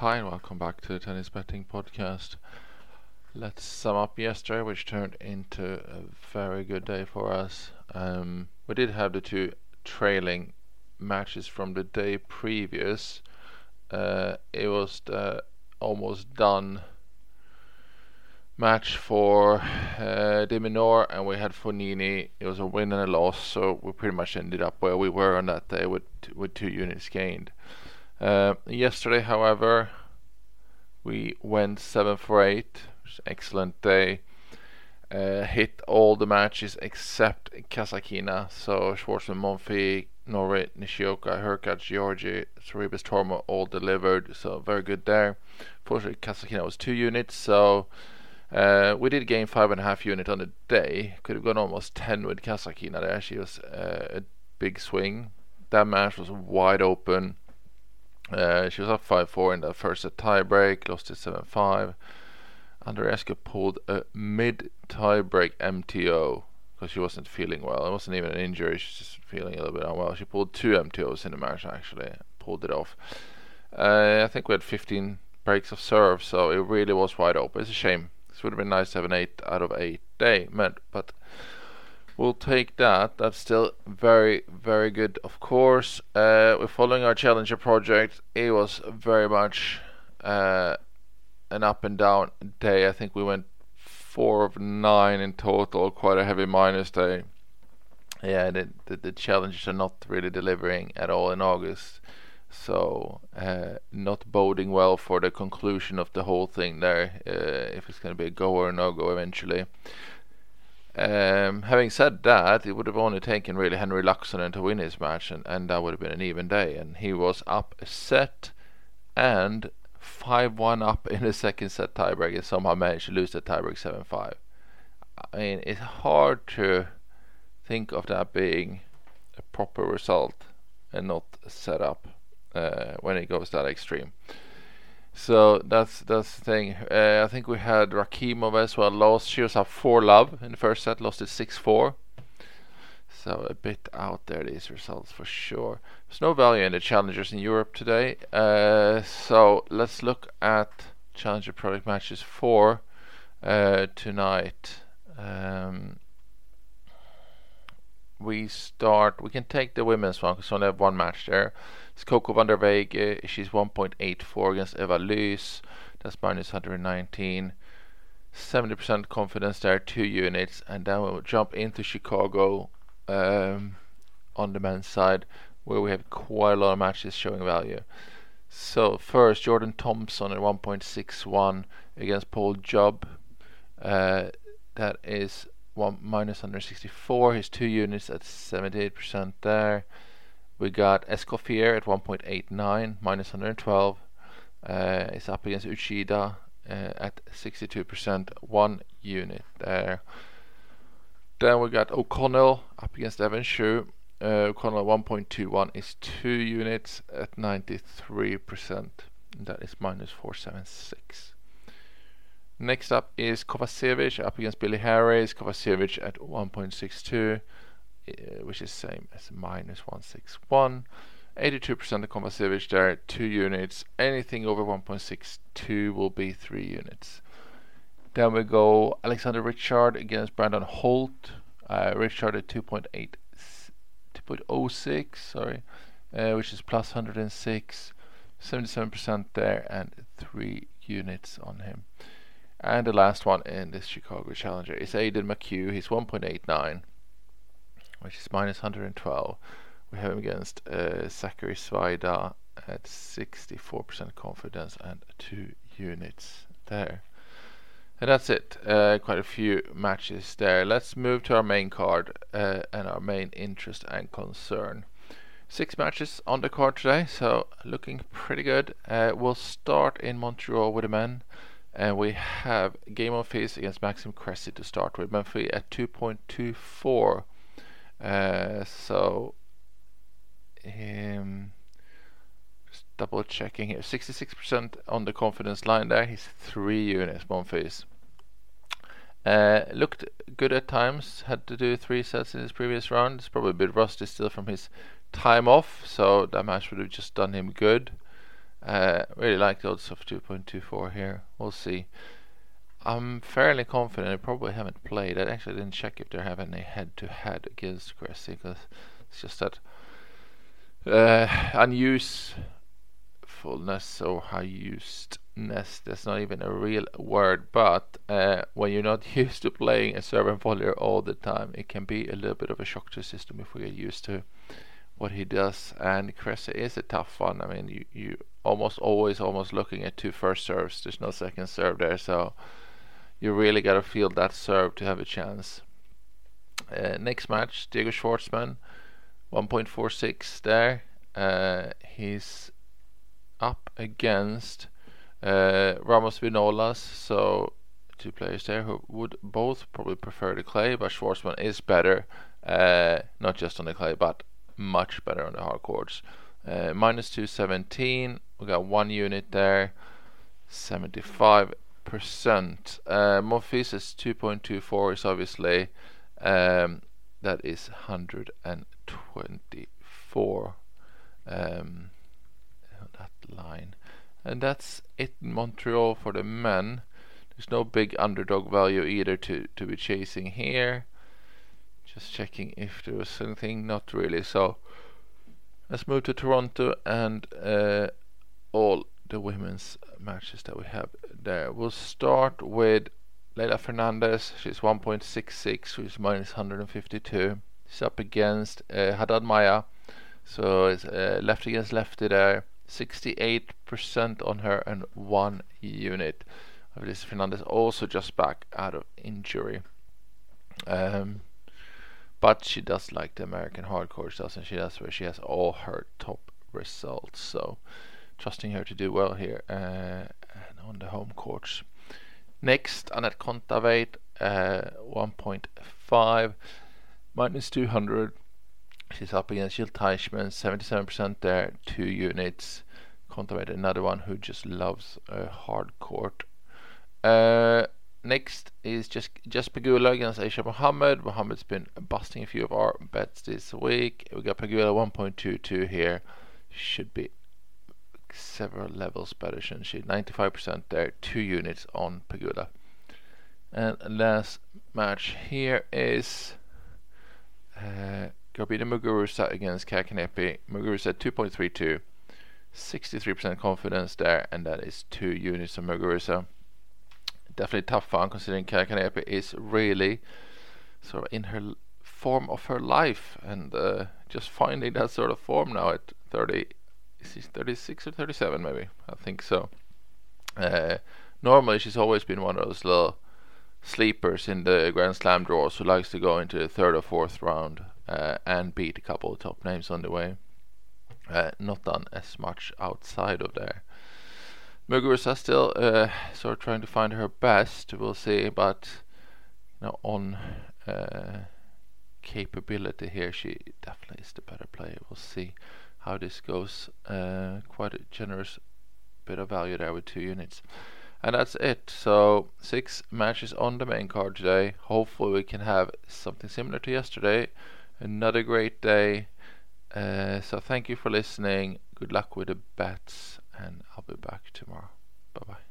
Hi, and welcome back to the Tennis Betting Podcast. Let's sum up yesterday, which turned into a very good day for us. Um, we did have the two trailing matches from the day previous. Uh, it was the almost done match for uh, De and we had Fognini. It was a win and a loss, so we pretty much ended up where we were on that day with with two units gained. Uh, yesterday, however, we went 7 for 8, excellent day. Uh, hit all the matches except Kasatkina. So Schwartzman, Monfils, Norrie, Nishioka, Hurkacz, Giorgi, Sorribes, Tormo all delivered. So very good there. Fortunately, Kasatkina was two units. So uh, we did gain five and a half unit on the day. Could have gone almost 10 with Kasatkina there. She was uh, a big swing. That match was wide open. Uh, she was up 5-4 in the first tiebreak, lost it 7-5. Andreescu pulled a mid tiebreak MTO because she wasn't feeling well. It wasn't even an injury; she's just feeling a little bit unwell. She pulled two MTOs in the match actually, pulled it off. Uh, I think we had 15 breaks of serve, so it really was wide open. It's a shame. This would have been nice to have an eight out of eight day, but we'll take that. That's still very, very good, of course. Uh, we're following our Challenger project. It was very much uh, an up and down day. I think we went four of nine in total, quite a heavy minus day. Yeah, the, the, the challenges are not really delivering at all in August. So, uh, not boding well for the conclusion of the whole thing there, uh, if it's going to be a go or no go eventually. Um, having said that, it would have only taken really Henry Luxon to win his match, and, and that would have been an even day. And he was up a set and 5 1 up in the second set tiebreak and somehow managed to lose the tiebreak 7 5. I mean, it's hard to think of that being a proper result and not set up uh, when it goes that extreme. So that's that's the thing. Uh, I think we had Rakhimov as well lost. She was up four love in the first set, lost it six four. So a bit out there these results for sure. There's no value in the challengers in Europe today. Uh, so let's look at challenger product matches for uh, tonight. Um, we start. We can take the women's one because we only have one match there. Coco Vandeweghe. She's 1.84 against Eva Lys. That's minus 119. 70% confidence there, two units, and then we'll jump into Chicago um, on the men's side, where we have quite a lot of matches showing value. So first, Jordan Thompson at 1.61 against Paul Jubb. Uh, that is one minus 164. His two units at 78% there. We got Escoffier at 1.89, minus 112. Uh, it's up against Uchida uh, at 62%, one unit there. Then we got O'Connell up against Evan Shu. Uh, O'Connell 1.21 is two units at 93%. That is minus 476. Next up is Kovacevic up against Billy Harris. Kovacevic at 1.62. Uh, which is same as minus 161. 82% of Kovacevic there, 2 units. Anything over 1.62 will be 3 units. Then we go Alexander Ritschard against Brandon Holt. Uh, Ritschard at 2.8, 2.06, sorry, uh, which is plus 106. 77% there and 3 units on him. And the last one in this Chicago Challenger is Aidan McHugh. He's 1.89 which is minus 112. We have him against uh, Zachary at 64% confidence and 2 units there. And that's it. Uh, quite a few matches there. Let's move to our main card uh, and our main interest and concern. Six matches on the card today, so looking pretty good. Uh, we'll start in Montreal with the men, and we have Gael Monfils against Maxime Cressy to start with. Monfils at 2.24 uh, so, um, just double checking here. 66% on the confidence line there. He's three units, Monfils. Uh, looked good at times. Had to do three sets in his previous round. It's probably a bit rusty still from his time off, so that match would have just done him good. Uh, really like the odds of 2.24 here. We'll see. I'm fairly confident. I probably haven't played. I actually didn't check if they have any head-to-head against Cressy because it's just that uh, unusefulness or high usedness. That's not even a real word, but uh, when you're not used to playing a servant volleyer all the time, it can be a little bit of a shock to the system if we get used to what he does. And Cressy is a tough one. I mean, you you almost always almost looking at two first serves. There's no second serve there, so you really got to feel that serve to have a chance. Uh, next match, Diego Schwartzman, 1.46 there. Uh, he's up against uh, Ramos Vinolas, so two players there who would both probably prefer the clay, but Schwartzman is better, uh, not just on the clay, but much better on the hard courts. Uh, minus 217, we got one unit there, 75 percent. Uh, Monfils is 2.24 is obviously um, that is 124 um, that line, and that's it in Montreal for the men. There's no big underdog value either to to be chasing here. Just checking if there was anything, not really. So let's move to Toronto and uh, all the women's matches that we have there. We'll start with Leylah Fernandez. She's 1.66, she's minus 152. She's up against uh, Haddad Maia, so it's uh, left against lefty there. 68% on her and one unit. This Fernandez also just back out of injury. Um, but she does like the American hardcore, doesn't she? That's where she has all her top results. So trusting her to do well here uh, on the home courts. Next, Anett Kontaveit, uh, 1.5 minus 200. She's up against Jil Teichmann, 77% there, two units. Kontaveit, another one who just loves a hard court. Uh, next is just just Pegula against Aisha Muhammad. Muhammad's been busting a few of our bets this week. We got Pegula 1.22 here. Should be several levels better than she 95% there, two units on Pegula. And last match here is uh, Garbiñe Muguruza against Kaia Kanepi. Muguruza 2.32, 63% confidence there, and that is two units of Muguruza. Definitely tough fun considering Kaia Kanepi is really sort of in her form of her life and uh, just finding that sort of form now at 30 she's 36 or 37 maybe. I think so. Uh, normally she's always been one of those little sleepers in the Grand Slam draws who likes to go into the third or fourth round uh, and beat a couple of top names on the way. Uh, not done as much outside of there. Muguruza still uh, sort of trying to find her best. We'll see but you know, on uh, capability here she definitely is the better player. We'll see how this goes. Uh, quite a generous bit of value there with two units. And that's it. So six matches on the main card today. Hopefully we can have something similar to yesterday. Another great day. Uh, so thank you for listening. Good luck with the bets, and I'll be back tomorrow. Bye bye.